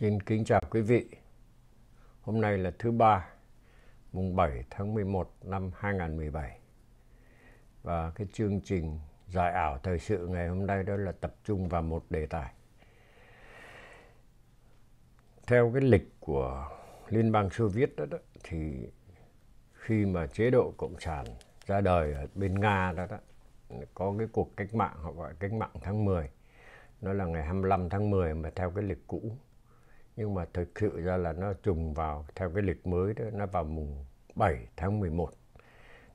Xin kính chào quý vị. Hôm nay là thứ ba, mùng 7 tháng 11 năm 2017. Và cái chương trình giải ảo thời sự ngày hôm nay đó là tập trung vào một đề tài. Theo cái lịch của Liên bang Xô Viết đó, đó thì khi mà chế độ Cộng sản ra đời ở bên Nga đó, đó có cái cuộc cách mạng họ gọi cách mạng tháng 10 nó là ngày 25 tháng 10 mà theo cái lịch cũ nhưng mà thực sự ra là nó trùng vào theo cái lịch mới đó nó vào mùng 7 tháng 11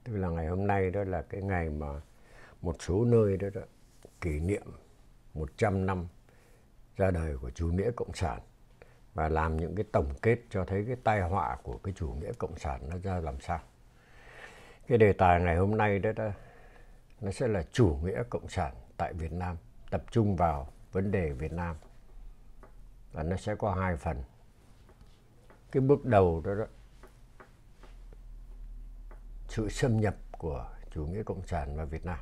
tức là ngày hôm nay đó là cái ngày mà một số nơi đó, đó kỷ niệm 100 năm ra đời của chủ nghĩa cộng sản và làm những cái tổng kết cho thấy cái tai họa của cái chủ nghĩa cộng sản nó ra làm sao. Cái đề tài ngày hôm nay đó, đó nó sẽ là chủ nghĩa cộng sản tại Việt Nam tập trung vào vấn đề Việt Nam và nó sẽ có hai phần. Cái bước đầu đó, đó sự xâm nhập của chủ nghĩa cộng sản vào Việt Nam.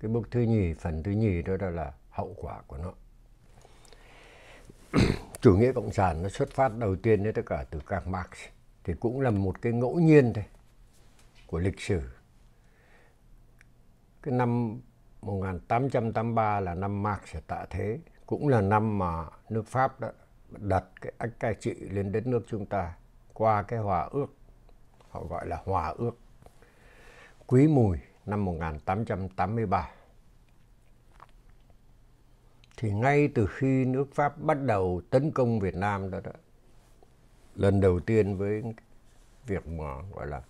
Cái bước thứ nhì phần thứ nhì đó, đó là hậu quả của nó. Chủ nghĩa cộng sản nó xuất phát đầu tiên đấy tất cả từ Karl Marx thì cũng là một cái ngẫu nhiên thôi của lịch sử. Cái năm 1883 là năm Marx tạ thế cũng là năm mà nước Pháp đã đặt cái ách cai trị lên đất nước chúng ta qua cái hòa ước họ gọi là hòa ước Quý Mùi năm 1883 thì ngay từ khi nước Pháp bắt đầu tấn công Việt Nam đó, đó lần đầu tiên với việc mà gọi là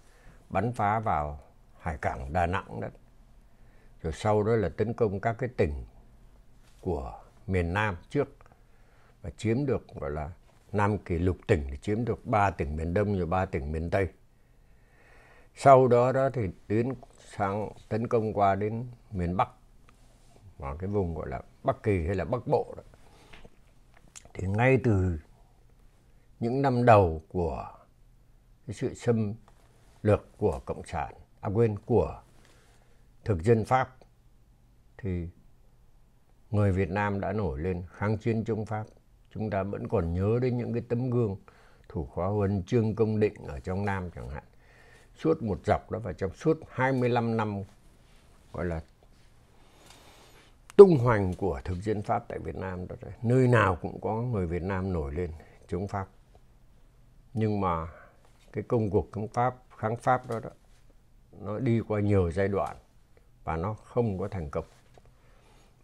bắn phá vào hải cảng Đà Nẵng đó rồi sau đó là tấn công các cái tỉnh của miền Nam trước và chiếm được gọi là Nam kỷ lục tỉnh thì chiếm được ba tỉnh miền Đông và ba tỉnh miền Tây. Sau đó đó thì tiến sang tấn công qua đến miền Bắc vào cái vùng gọi là Bắc Kỳ hay là Bắc Bộ đó. Thì ngay từ những năm đầu của cái sự xâm lược của cộng sản, à quên của thực dân Pháp thì người Việt Nam đã nổi lên kháng chiến chống Pháp. Chúng ta vẫn còn nhớ đến những cái tấm gương thủ khóa huân chương công định ở trong Nam chẳng hạn. Suốt một dọc đó và trong suốt 25 năm gọi là tung hoành của thực dân Pháp tại Việt Nam đó. Nơi nào cũng có người Việt Nam nổi lên chống Pháp. Nhưng mà cái công cuộc chống Pháp, kháng Pháp đó, đó nó đi qua nhiều giai đoạn và nó không có thành công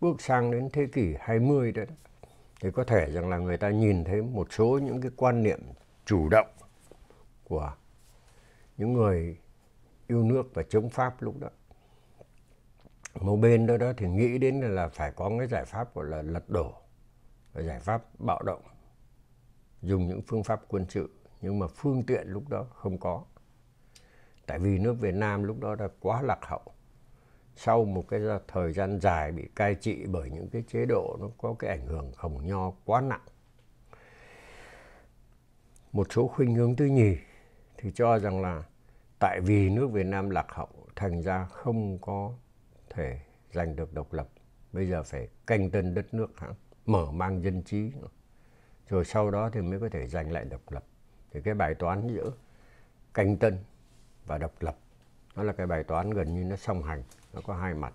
bước sang đến thế kỷ 20 đấy thì có thể rằng là người ta nhìn thấy một số những cái quan niệm chủ động của những người yêu nước và chống Pháp lúc đó. Một bên đó đó thì nghĩ đến là phải có cái giải pháp gọi là lật đổ, giải pháp bạo động, dùng những phương pháp quân sự nhưng mà phương tiện lúc đó không có. Tại vì nước Việt Nam lúc đó đã quá lạc hậu sau một cái thời gian dài bị cai trị bởi những cái chế độ nó có cái ảnh hưởng hồng nho quá nặng. Một số khuynh hướng thứ nhì thì cho rằng là tại vì nước Việt Nam lạc hậu thành ra không có thể giành được độc lập. Bây giờ phải canh tân đất nước hả? mở mang dân trí. Rồi sau đó thì mới có thể giành lại độc lập. Thì cái bài toán giữa canh tân và độc lập, nó là cái bài toán gần như nó song hành nó có hai mặt.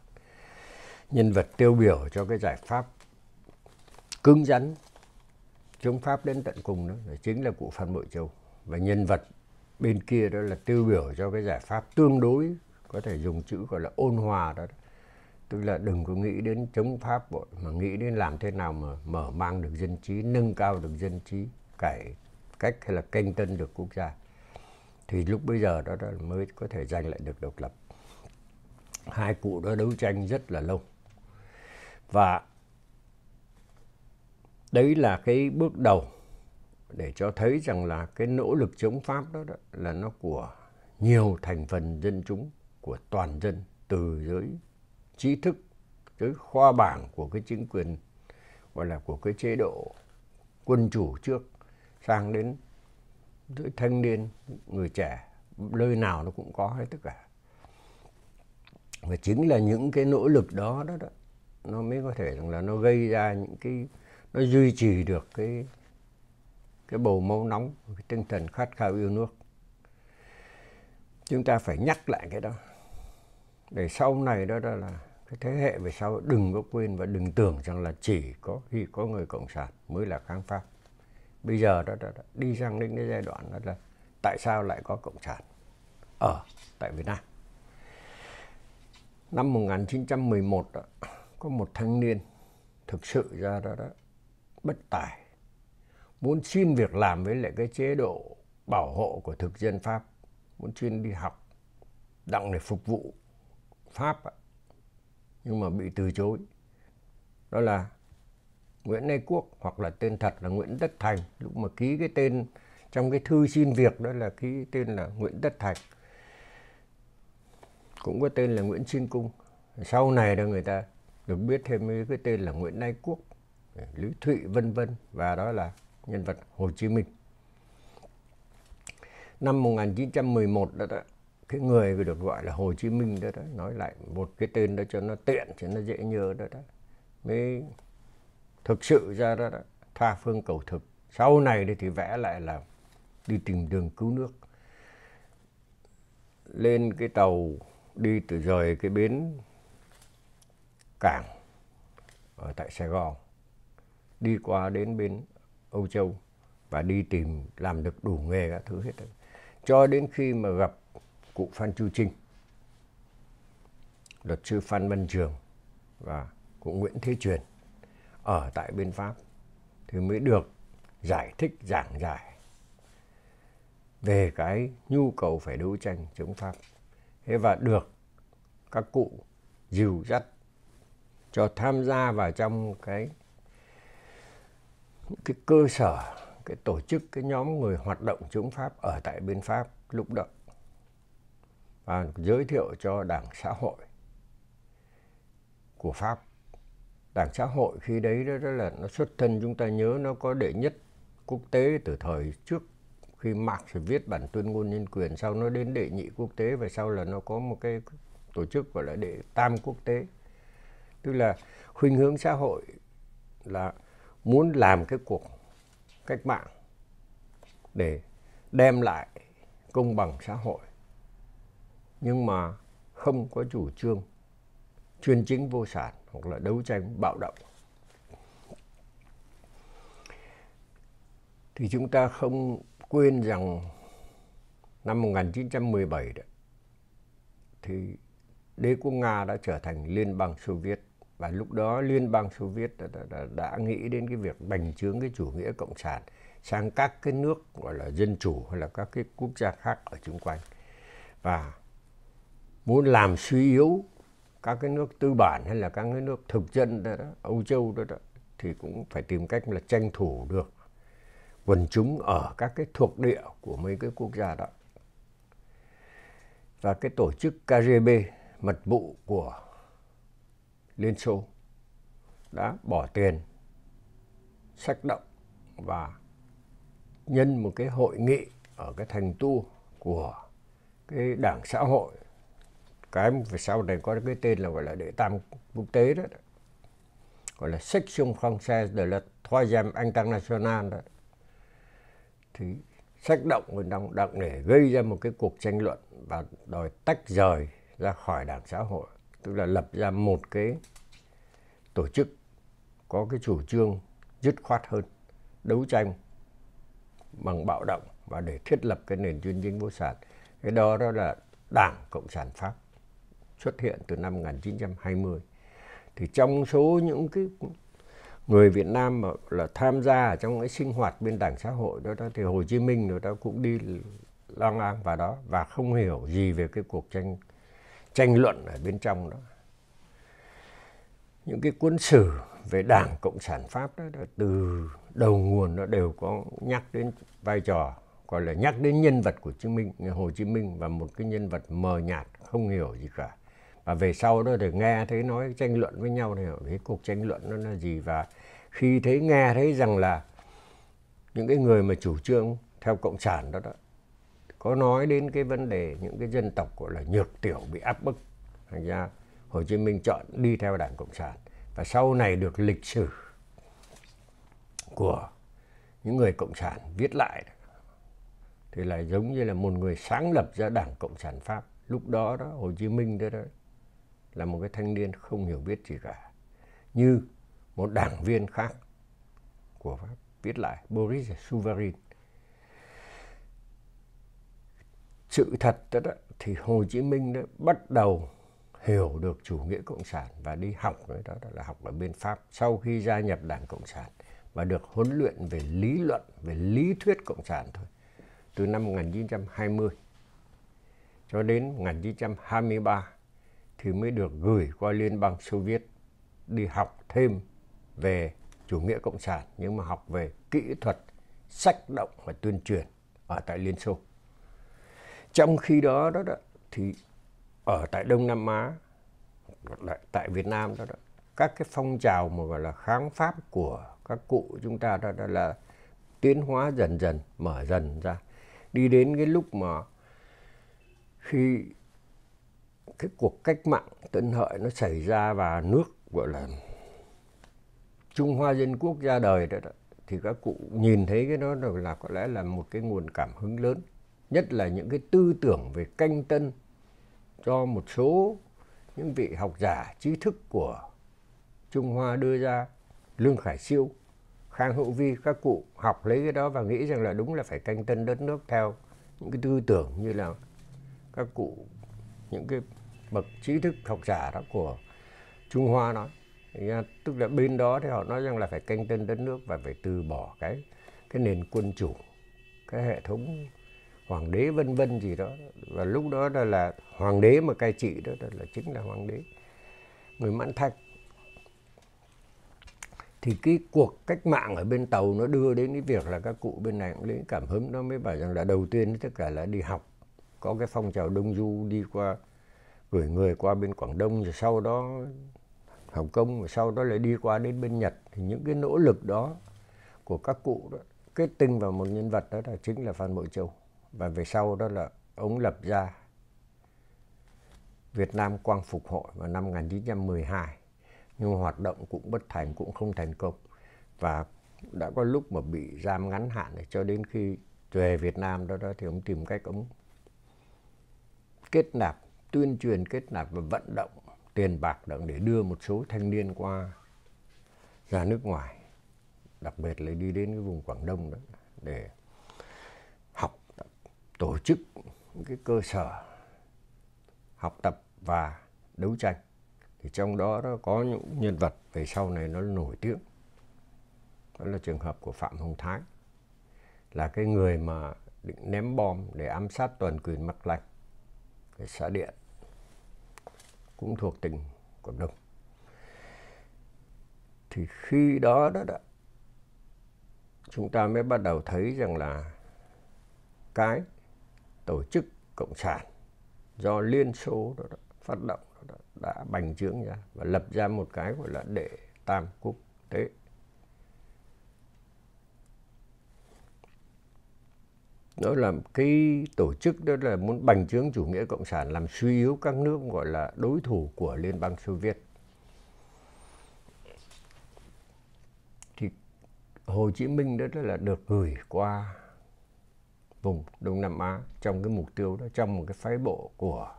Nhân vật tiêu biểu cho cái giải pháp cứng rắn chống pháp đến tận cùng đó chính là cụ phan bội châu. Và nhân vật bên kia đó là tiêu biểu cho cái giải pháp tương đối có thể dùng chữ gọi là ôn hòa đó tức là đừng có nghĩ đến chống pháp mà nghĩ đến làm thế nào mà mở mang được dân trí nâng cao được dân trí cải cách hay là canh tân được quốc gia. Thì lúc bây giờ đó, đó mới có thể giành lại được độc lập hai cụ đó đấu tranh rất là lâu. Và đấy là cái bước đầu để cho thấy rằng là cái nỗ lực chống pháp đó, đó là nó của nhiều thành phần dân chúng của toàn dân từ giới trí thức tới khoa bảng của cái chính quyền gọi là của cái chế độ quân chủ trước sang đến giới thanh niên người trẻ nơi nào nó cũng có hết tất cả và chính là những cái nỗ lực đó đó, đó nó mới có thể rằng là nó gây ra những cái nó duy trì được cái cái bầu máu nóng cái tinh thần khát khao yêu nước. Chúng ta phải nhắc lại cái đó. Để sau này đó, đó là cái thế hệ về sau đừng có quên và đừng tưởng rằng là chỉ có khi có người cộng sản mới là kháng pháp. Bây giờ đó, đó, đó đi sang đến cái giai đoạn đó là tại sao lại có cộng sản ở tại Việt Nam? Năm 1911 đó, có một thanh niên thực sự ra đó đó bất tài. Muốn xin việc làm với lại cái chế độ bảo hộ của thực dân Pháp muốn xin đi học đặng để phục vụ Pháp nhưng mà bị từ chối. Đó là Nguyễn Lê Quốc hoặc là tên thật là Nguyễn Tất Thành. Lúc mà ký cái tên trong cái thư xin việc đó là ký tên là Nguyễn Tất Thành cũng có tên là Nguyễn Sinh Cung. Sau này đó người ta được biết thêm cái tên là Nguyễn Ái Quốc Lý Thụy vân vân. Và đó là nhân vật Hồ Chí Minh. Năm 1911 đó, đó cái người được gọi là Hồ Chí Minh đó, đó nói lại một cái tên đó cho nó tiện cho nó dễ nhớ đó đó mới thực sự ra đó, đó tha phương cầu thực. Sau này thì vẽ lại là đi tìm đường cứu nước. Lên cái tàu đi từ rời cái bến cảng ở tại Sài Gòn, đi qua đến bên Âu Châu và đi tìm làm được đủ nghề các thứ hết cho đến khi mà gặp cụ Phan Chu Trinh, luật sư Phan Văn Trường và cụ Nguyễn Thế Truyền ở tại bên Pháp, thì mới được giải thích giảng giải về cái nhu cầu phải đấu tranh chống Pháp. Thế và được các cụ dìu dắt cho tham gia vào trong cái cái cơ sở cái tổ chức cái nhóm người hoạt động chống Pháp ở tại bên Pháp lúc đó và giới thiệu cho Đảng Xã hội của Pháp. Đảng Xã hội khi đấy đó, đó là nó xuất thân chúng ta nhớ nó có đệ nhất quốc tế từ thời trước khi Marx viết bản tuyên ngôn nhân quyền, sau nó đến đệ nhị quốc tế và sau là nó có một cái tổ chức gọi là đệ tam quốc tế. Tức là khuynh hướng xã hội là muốn làm cái cuộc cách mạng để đem lại công bằng xã hội. Nhưng mà không có chủ trương chuyên chính vô sản hoặc là đấu tranh bạo động. Thì chúng ta không quên rằng năm 1917 đó, thì đế quốc Nga đã trở thành Liên bang Xô Viết. Và lúc đó Liên bang Xô Viết đã, đã, đã nghĩ đến cái việc bành trướng cái chủ nghĩa cộng sản sang các cái nước gọi là dân chủ hay là các cái quốc gia khác ở xung quanh. Và muốn làm suy yếu các cái nước tư bản hay là các cái nước thực dân đó, đó Âu Châu đó, đó thì cũng phải tìm cách là tranh thủ được quần chúng ở các cái thuộc địa của mấy cái quốc gia đó. Và cái tổ chức KGB mật vụ của Liên Xô, đã bỏ tiền, sách động và nhân một cái hội nghị ở cái thành tu của cái đảng xã hội. Cái về sau này có cái tên là gọi là đệ tam quốc tế đó. Gọi là section française de la troisième internationale đó thì sách động và đồng đặng để gây ra một cái cuộc tranh luận và đòi tách rời ra khỏi đảng xã hội, tức là lập ra một cái tổ chức có cái chủ trương dứt khoát hơn, đấu tranh bằng bạo động và để thiết lập cái nền chuyên chính vô sản. Cái đó đó là đảng cộng sản pháp xuất hiện từ năm 1920 thì trong số những cái người Việt Nam mà là tham gia ở trong cái sinh hoạt bên đảng xã hội đó, đó thì Hồ Chí Minh người ta cũng đi lang an vào đó và không hiểu gì về cái cuộc tranh tranh luận ở bên trong đó. Những cái cuốn sử về đảng cộng sản pháp đó, đó từ đầu nguồn nó đều có nhắc đến vai trò gọi là nhắc đến nhân vật của Chí Minh Hồ Chí Minh và một cái nhân vật mờ nhạt không hiểu gì cả và về sau đó thì nghe thấy nói tranh luận với nhau thì cái cuộc tranh luận nó là gì. Và khi thấy nghe thấy rằng là những cái người mà chủ trương theo cộng sản đó đó có nói đến cái vấn đề những cái dân tộc gọi là nhược tiểu bị áp bức thành ra Hồ Chí Minh chọn đi theo đảng cộng sản. Và sau này được lịch sử của những người cộng sản viết lại thì lại giống như là một người sáng lập ra đảng cộng sản pháp. Lúc đó đó hồ chí minh đó, đó là một cái thanh niên không hiểu biết gì cả như một đảng viên khác của pháp viết lại boris suvarin sự thật đó, đó thì hồ chí minh đã bắt đầu hiểu được chủ nghĩa cộng sản và đi học với đó, đó là học ở bên pháp sau khi gia nhập đảng cộng sản và được huấn luyện về lý luận về lý thuyết cộng sản thôi từ năm 1920 cho đến 1923 thì mới được gửi qua Liên bang Xô Viết đi học thêm về chủ nghĩa cộng sản nhưng mà học về kỹ thuật sách động và tuyên truyền ở tại Liên Xô. Trong khi đó đó, đó thì ở tại Đông Nam Á tại Việt Nam đó, đó các cái phong trào mà gọi là kháng pháp của các cụ chúng ta đó, đó là tiến hóa dần dần mở dần ra đi đến cái lúc mà khi cái cuộc cách mạng Tân Hợi nó xảy ra và nước gọi là Trung Hoa Dân Quốc ra đời đó, đó thì các cụ nhìn thấy cái đó là có lẽ là một cái nguồn cảm hứng lớn. Nhất là những cái tư tưởng về canh tân cho một số những vị học giả trí thức của Trung Hoa đưa ra. Lương Khải Siêu Khang Hữu Vi các cụ học lấy cái đó và nghĩ rằng là đúng là phải canh tân đất nước theo những cái tư tưởng như là các cụ những cái bậc trí thức học giả đó của Trung Hoa nói. À, tức là bên đó thì họ nói rằng là phải canh tân đất nước và phải từ bỏ cái cái nền quân chủ cái hệ thống hoàng đế vân vân gì đó. Và lúc đó là, là hoàng đế mà cai trị đó là chính là hoàng đế người mãn thanh thì cái cuộc cách mạng ở bên tàu nó đưa đến cái việc là các cụ bên này cũng lấy cảm hứng nó mới bảo rằng là đầu tiên tất cả là đi học có cái phong trào đông du đi qua gửi người qua bên quảng đông rồi sau đó hồng kông rồi sau đó lại đi qua đến bên nhật. Thì những cái nỗ lực đó của các cụ đó, kết tinh vào một nhân vật đó là chính là phan bội châu. Và về sau đó là ông lập ra Việt Nam Quang Phục Hội vào năm 1912 nhưng hoạt động cũng bất thành, cũng không thành công. Và đã có lúc mà bị giam ngắn hạn để cho đến khi về Việt Nam đó đó thì ông tìm cách ông kết nạp tuyên truyền kết nạp và vận động tiền bạc để đưa một số thanh niên qua ra nước ngoài đặc biệt là đi đến cái vùng Quảng Đông đó để học tập, tổ chức những cái cơ sở học tập và đấu tranh. Thì trong đó nó có những nhân vật về sau này nó nổi tiếng. Đó là trường hợp của phạm hồng thái là cái người mà định ném bom để ám sát toàn quyền mắc lạch cái xã điện cũng thuộc tỉnh quảng đông. Thì khi đó đó, đó chúng ta mới bắt đầu thấy rằng là cái tổ chức cộng sản do liên xô đó, đó phát động đã bành trướng ra và lập ra một cái gọi là đệ tam quốc tế. Nó là cái tổ chức đó là muốn bành trướng chủ nghĩa cộng sản, làm suy yếu các nước gọi là đối thủ của liên bang xô viết. Thì hồ chí minh đó là được gửi qua vùng đông nam á trong cái mục tiêu đó, trong một cái phái bộ của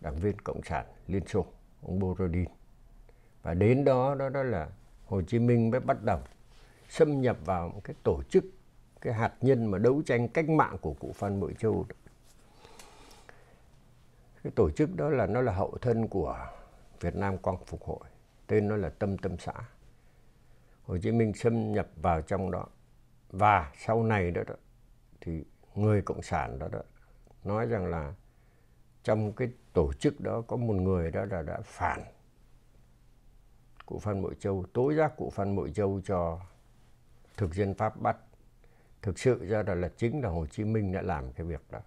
đảng viên cộng sản liên xô, ông borodin và đến đó đó đó là hồ chí minh mới bắt đầu xâm nhập vào một cái tổ chức cái hạt nhân mà đấu tranh cách mạng của cụ phan bội châu. Cái tổ chức đó là nó là hậu thân của việt nam quang phục hội tên nó là tâm tâm xã. Hồ chí minh xâm nhập vào trong đó và sau này đó, đó thì người cộng sản đó, đó nói rằng là trong cái tổ chức đó có một người đó là đã phản cụ Phan Bội Châu tối giác cụ Phan Bội Châu cho thực dân Pháp bắt thực sự ra là, là chính là Hồ Chí Minh đã làm cái việc đó.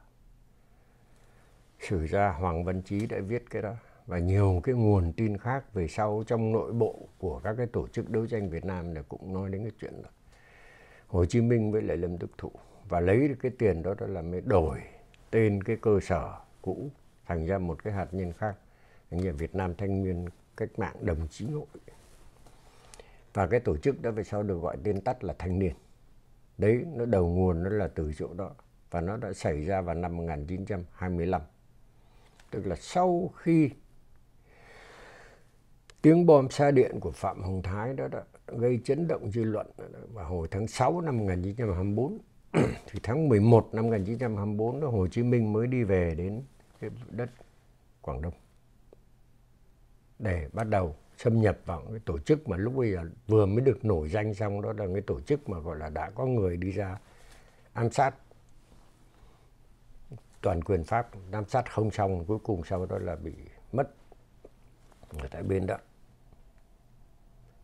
Sử gia Hoàng Văn Chí đã viết cái đó. Và nhiều cái nguồn tin khác về sau trong nội bộ của các cái tổ chức đấu tranh Việt Nam này cũng nói đến cái chuyện đó. Hồ Chí Minh với lại Lâm Đức Thụ. Và lấy được cái tiền đó đó là mới đổi tên cái cơ sở cũ thành ra một cái hạt nhân khác. Như Việt Nam Thanh niên cách mạng đồng chí hội. Và cái tổ chức đó về sau được gọi tên tắt là thanh niên đấy nó đầu nguồn nó là từ chỗ đó. Và nó đã xảy ra vào năm 1925 tức là sau khi tiếng bom xa điện của Phạm Hồng Thái đó, đó gây chấn động dư luận vào hồi tháng 6 năm 1924 thì tháng 11 năm 1924 đó Hồ Chí Minh mới đi về đến cái đất Quảng Đông. Để bắt đầu xâm nhập vào cái tổ chức mà lúc bây giờ vừa mới được nổi danh xong, đó là cái tổ chức mà, gọi là, đã có người đi ra ám sát. Toàn quyền Pháp ám sát không xong, cuối cùng sau đó là bị mất ở tại bên đó.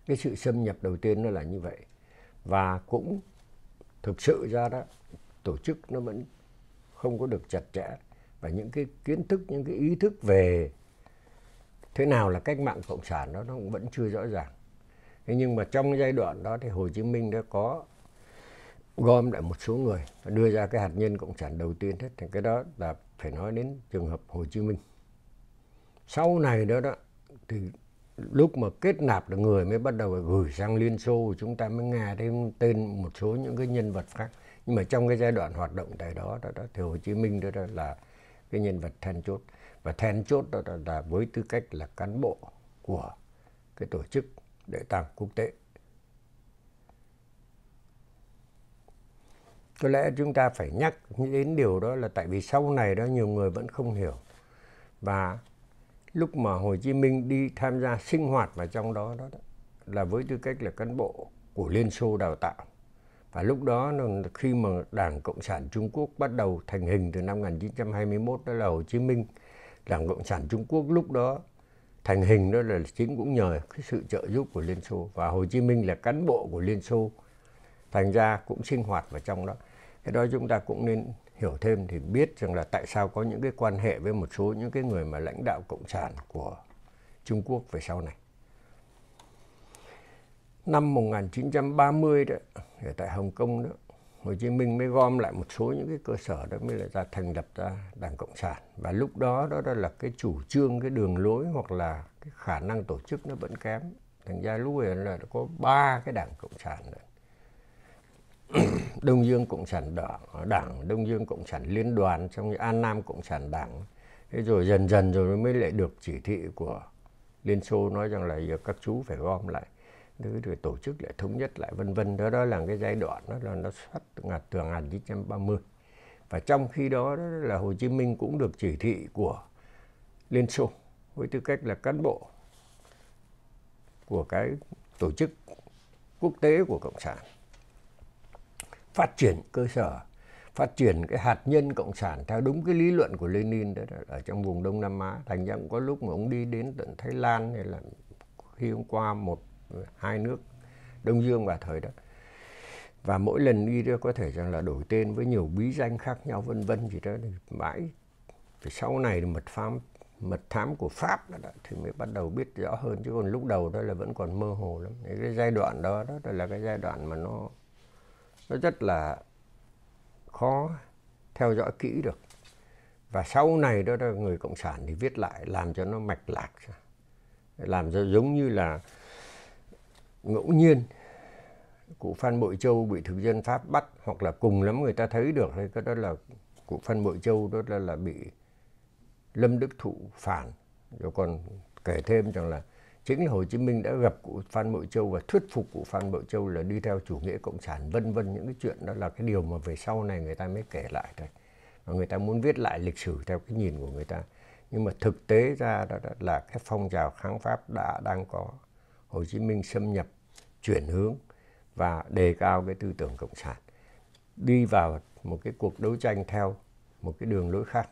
Cái sự xâm nhập đầu tiên nó là như vậy. Và cũng thực sự ra đó, tổ chức nó vẫn không có được chặt chẽ. Và những cái kiến thức, những cái ý thức về thế nào là cách mạng cộng sản đó nó cũng vẫn chưa rõ ràng. Thế nhưng mà trong giai đoạn đó thì Hồ Chí Minh đã có gom lại một số người và đưa ra cái hạt nhân cộng sản đầu tiên hết. Thì cái đó là phải nói đến trường hợp Hồ Chí Minh. Sau này đó đó thì lúc mà kết nạp được người mới bắt đầu gửi sang Liên Xô chúng ta mới nghe thêm tên một số những cái nhân vật khác. Nhưng mà trong cái giai đoạn hoạt động tại đó đó, đó thì Hồ Chí Minh đó, đó là cái nhân vật then chốt và then chốt đó là, là với tư cách là cán bộ của cái tổ chức đệ tàng quốc tế. Có lẽ chúng ta phải nhắc đến điều đó là tại vì sau này đó nhiều người vẫn không hiểu. Và lúc mà Hồ Chí Minh đi tham gia sinh hoạt vào trong đó đó, đó là với tư cách là cán bộ của Liên Xô đào tạo. Và lúc đó khi mà Đảng Cộng sản Trung Quốc bắt đầu thành hình từ năm 1921 đó là Hồ Chí Minh Đảng Cộng sản Trung Quốc lúc đó thành hình đó là chính cũng nhờ cái sự trợ giúp của Liên Xô và Hồ Chí Minh là cán bộ của Liên Xô thành ra cũng sinh hoạt vào trong đó cái đó chúng ta cũng nên hiểu thêm thì biết rằng là tại sao có những cái quan hệ với một số những cái người mà lãnh đạo cộng sản của Trung Quốc về sau này. Năm 1930 đó, ở tại Hồng Kông đó, Hồ Chí Minh mới gom lại một số những cái cơ sở đó mới lại ra thành lập ra Đảng Cộng sản. Và lúc đó đó, đó là cái chủ trương cái đường lối hoặc là cái khả năng tổ chức nó vẫn kém. Thành ra lúc ấy là có ba cái Đảng Cộng sản nữa Đông Dương Cộng sản Đảng, Đảng Đông Dương Cộng sản Liên đoàn, trong An Nam Cộng sản Đảng. Thế rồi dần dần rồi mới lại được chỉ thị của Liên Xô nói rằng là giờ các chú phải gom lại rồi tổ chức lại thống nhất lại vân vân. Đó đó là cái giai đoạn đó là nó xuất ngạt từ 1930 và trong khi đó, đó là Hồ Chí Minh cũng được chỉ thị của Liên Xô với tư cách là cán bộ của cái tổ chức quốc tế của cộng sản. Phát triển cơ sở phát triển cái hạt nhân cộng sản theo đúng cái lý luận của Lenin đó, đó ở trong vùng Đông Nam Á. Thành ra cũng có lúc mà ông đi đến tận Thái Lan hay là khi ông qua một hai nước Đông Dương vào thời đó. Và mỗi lần đi đó có thể rằng là đổi tên với nhiều bí danh khác nhau vân vân gì đó. Thì mãi thì sau này thì mật phám mật thám của Pháp đó, đó thì mới bắt đầu biết rõ hơn. Chứ còn lúc đầu đó là vẫn còn mơ hồ lắm. Cái giai đoạn đó đó là cái giai đoạn mà nó nó rất là khó theo dõi kỹ được. Và sau này đó là người cộng sản thì viết lại làm cho nó mạch lạc làm cho giống như là ngẫu nhiên. Cụ Phan Bội Châu bị thực dân Pháp bắt hoặc là cùng lắm người ta thấy được hay cái đó là cụ Phan Bội Châu đó là, là bị Lâm Đức Thụ phản. Rồi còn kể thêm rằng là chính là Hồ Chí Minh đã gặp cụ Phan Bội Châu và thuyết phục cụ Phan Bội Châu là đi theo chủ nghĩa cộng sản vân vân. Những cái chuyện đó là cái điều mà về sau này người ta mới kể lại thôi. Và người ta muốn viết lại lịch sử theo cái nhìn của người ta. Nhưng mà thực tế ra đó là cái phong trào kháng pháp đã đang có. Hồ Chí Minh xâm nhập, chuyển hướng và đề cao cái tư tưởng cộng sản. Đi vào một cái cuộc đấu tranh theo một cái đường lối khác.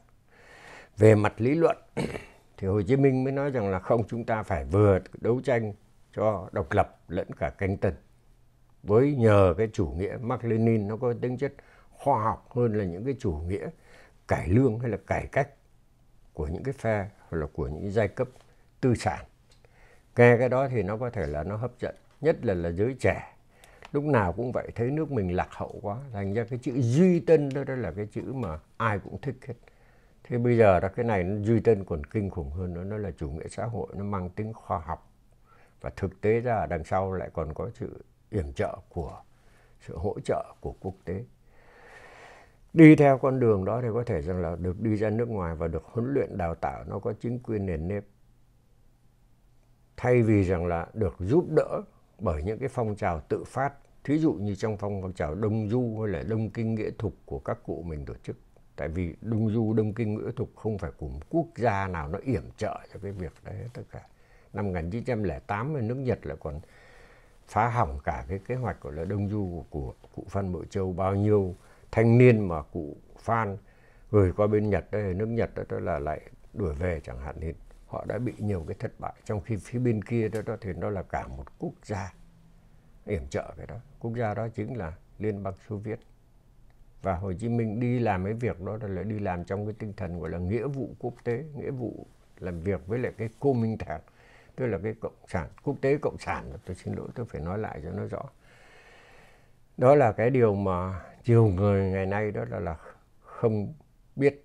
Về mặt lý luận, thì Hồ Chí Minh mới nói rằng là không, chúng ta phải vừa đấu tranh cho độc lập lẫn cả canh tân. Với nhờ cái chủ nghĩa Mark Lenin, nó có tính chất khoa học hơn là những cái chủ nghĩa cải lương hay là cải cách của những cái phe hoặc là của những giai cấp tư sản nghe cái đó thì nó có thể là nó hấp dẫn nhất là là giới trẻ. Lúc nào cũng vậy thấy nước mình lạc hậu quá thành ra cái chữ duy tân đó, đó là cái chữ mà ai cũng thích hết. Thế bây giờ đó cái này nó duy tân còn kinh khủng hơn nữa nó là chủ nghĩa xã hội nó mang tính khoa học. Và thực tế ra đằng sau lại còn có sự yểm trợ của sự hỗ trợ của quốc tế. Đi theo con đường đó thì có thể rằng là được đi ra nước ngoài và được huấn luyện đào tạo nó có chính quyền nền nếp thay vì rằng là được giúp đỡ bởi những cái phong trào tự phát thí dụ như trong phong trào đông du hay là đông kinh nghĩa thục của các cụ mình tổ chức. Tại vì đông du đông kinh nghĩa thục không phải của một quốc gia nào nó yểm trợ cho cái việc đấy tất cả. Năm 1908 nước Nhật lại còn phá hỏng cả cái kế hoạch của là đông du của, của cụ Phan Bội Châu. Bao nhiêu thanh niên mà cụ Phan gửi qua bên Nhật đây nước Nhật đó, là lại đuổi về chẳng hạn. Thì họ đã bị nhiều cái thất bại. Trong khi phía bên kia đó, đó thì nó là cả một quốc gia yểm trợ cái đó. Quốc gia đó chính là liên bang xô viết. Và hồ chí minh đi làm cái việc đó là đi làm trong cái tinh thần gọi là nghĩa vụ quốc tế nghĩa vụ làm việc với lại cái cô minh thản tức là cái cộng sản quốc tế cộng sản. Tôi xin lỗi tôi phải nói lại cho nó rõ. Đó là cái điều mà nhiều người ngày nay đó là, là không biết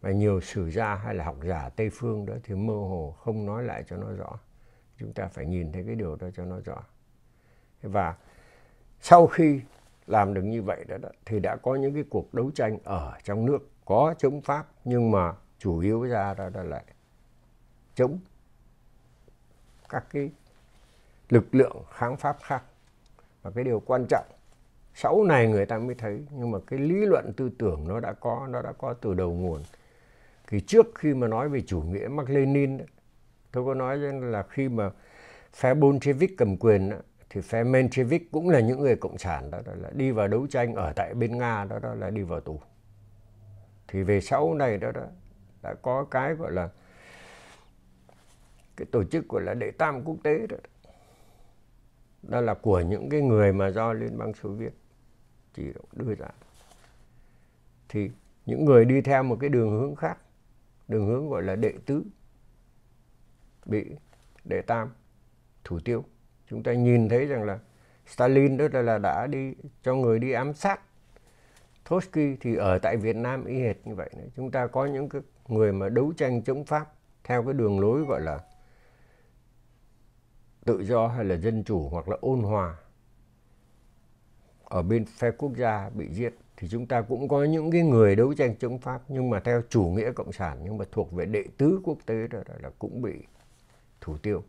và nhiều sử gia hay là học giả tây phương đó thì mơ hồ không nói lại cho nó rõ. Chúng ta phải nhìn thấy cái điều đó cho nó rõ. Và sau khi làm được như vậy đó, đó thì đã có những cái cuộc đấu tranh ở trong nước có chống pháp nhưng mà chủ yếu ra đó, đó lại chống các cái lực lượng kháng pháp khác. Và cái điều quan trọng sau này người ta mới thấy nhưng mà cái lý luận tư tưởng nó đã có nó đã có từ đầu nguồn thì trước khi mà nói về chủ nghĩa Mark Lenin tôi có nói là khi mà phe Bolshevik cầm quyền thì phe Menshevik cũng là những người cộng sản đó, đó là đi vào đấu tranh ở tại bên Nga đó, đó là đi vào tù. Thì về sau này đó, đó đã có cái gọi là cái tổ chức gọi là đệ tam quốc tế đó đó là của những cái người mà do liên bang xô viết chỉ đưa ra. Thì những người đi theo một cái đường hướng khác đường hướng gọi là đệ tứ, bị đệ tam, thủ tiêu. Chúng ta nhìn thấy rằng là Stalin đó là đã đi, cho người đi ám sát Trotsky thì ở tại Việt Nam y hệt như vậy chúng ta có những cái người mà đấu tranh chống Pháp theo cái đường lối gọi là tự do hay là dân chủ hoặc là ôn hòa ở bên phe quốc gia bị giết thì chúng ta cũng có những cái người đấu tranh chống Pháp nhưng mà theo chủ nghĩa cộng sản nhưng mà thuộc về đệ tứ quốc tế đó là cũng bị thủ tiêu.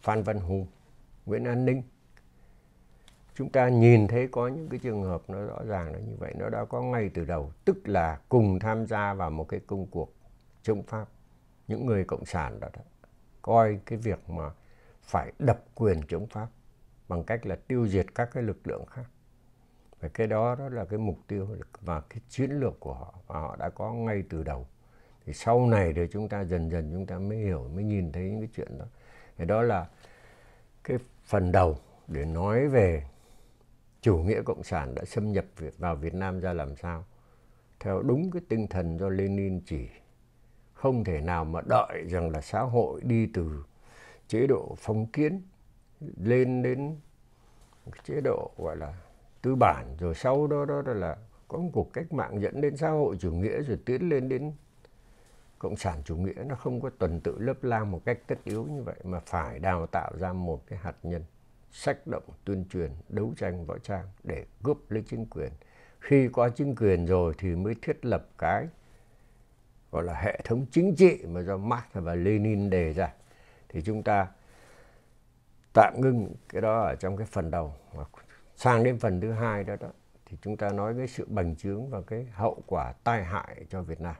Phan Văn Hùng, Nguyễn An Ninh. Chúng ta nhìn thấy có những cái trường hợp nó rõ ràng là như vậy, nó đã có ngay từ đầu, tức là cùng tham gia vào một cái công cuộc chống Pháp. Những người cộng sản đó, đó coi cái việc mà phải đập quyền chống Pháp bằng cách là tiêu diệt các cái lực lượng khác và cái đó đó là cái mục tiêu và cái chiến lược của họ và họ đã có ngay từ đầu. Thì sau này thì chúng ta dần dần chúng ta mới hiểu, mới nhìn thấy những cái chuyện đó. Thì đó là cái phần đầu để nói về chủ nghĩa cộng sản đã xâm nhập vào Việt Nam ra làm sao. Theo đúng cái tinh thần do Lenin chỉ, không thể nào mà đợi rằng là xã hội đi từ chế độ phong kiến lên đến chế độ, gọi là tư bản rồi sau đó đó là có một cuộc cách mạng dẫn đến xã hội chủ nghĩa rồi tiến lên đến cộng sản chủ nghĩa. Nó không có tuần tự lớp lang một cách tất yếu như vậy mà phải đào tạo ra một cái hạt nhân sách động, tuyên truyền, đấu tranh võ trang để cướp lấy chính quyền. Khi có chính quyền rồi thì mới thiết lập cái gọi là hệ thống chính trị mà do Marx và Lenin đề ra. Thì chúng ta tạm ngưng cái đó ở trong cái phần đầu sang đến phần thứ hai đó đó, thì chúng ta nói cái sự bành trướng và cái hậu quả tai hại cho Việt Nam.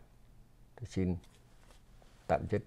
Tôi xin tạm dứt.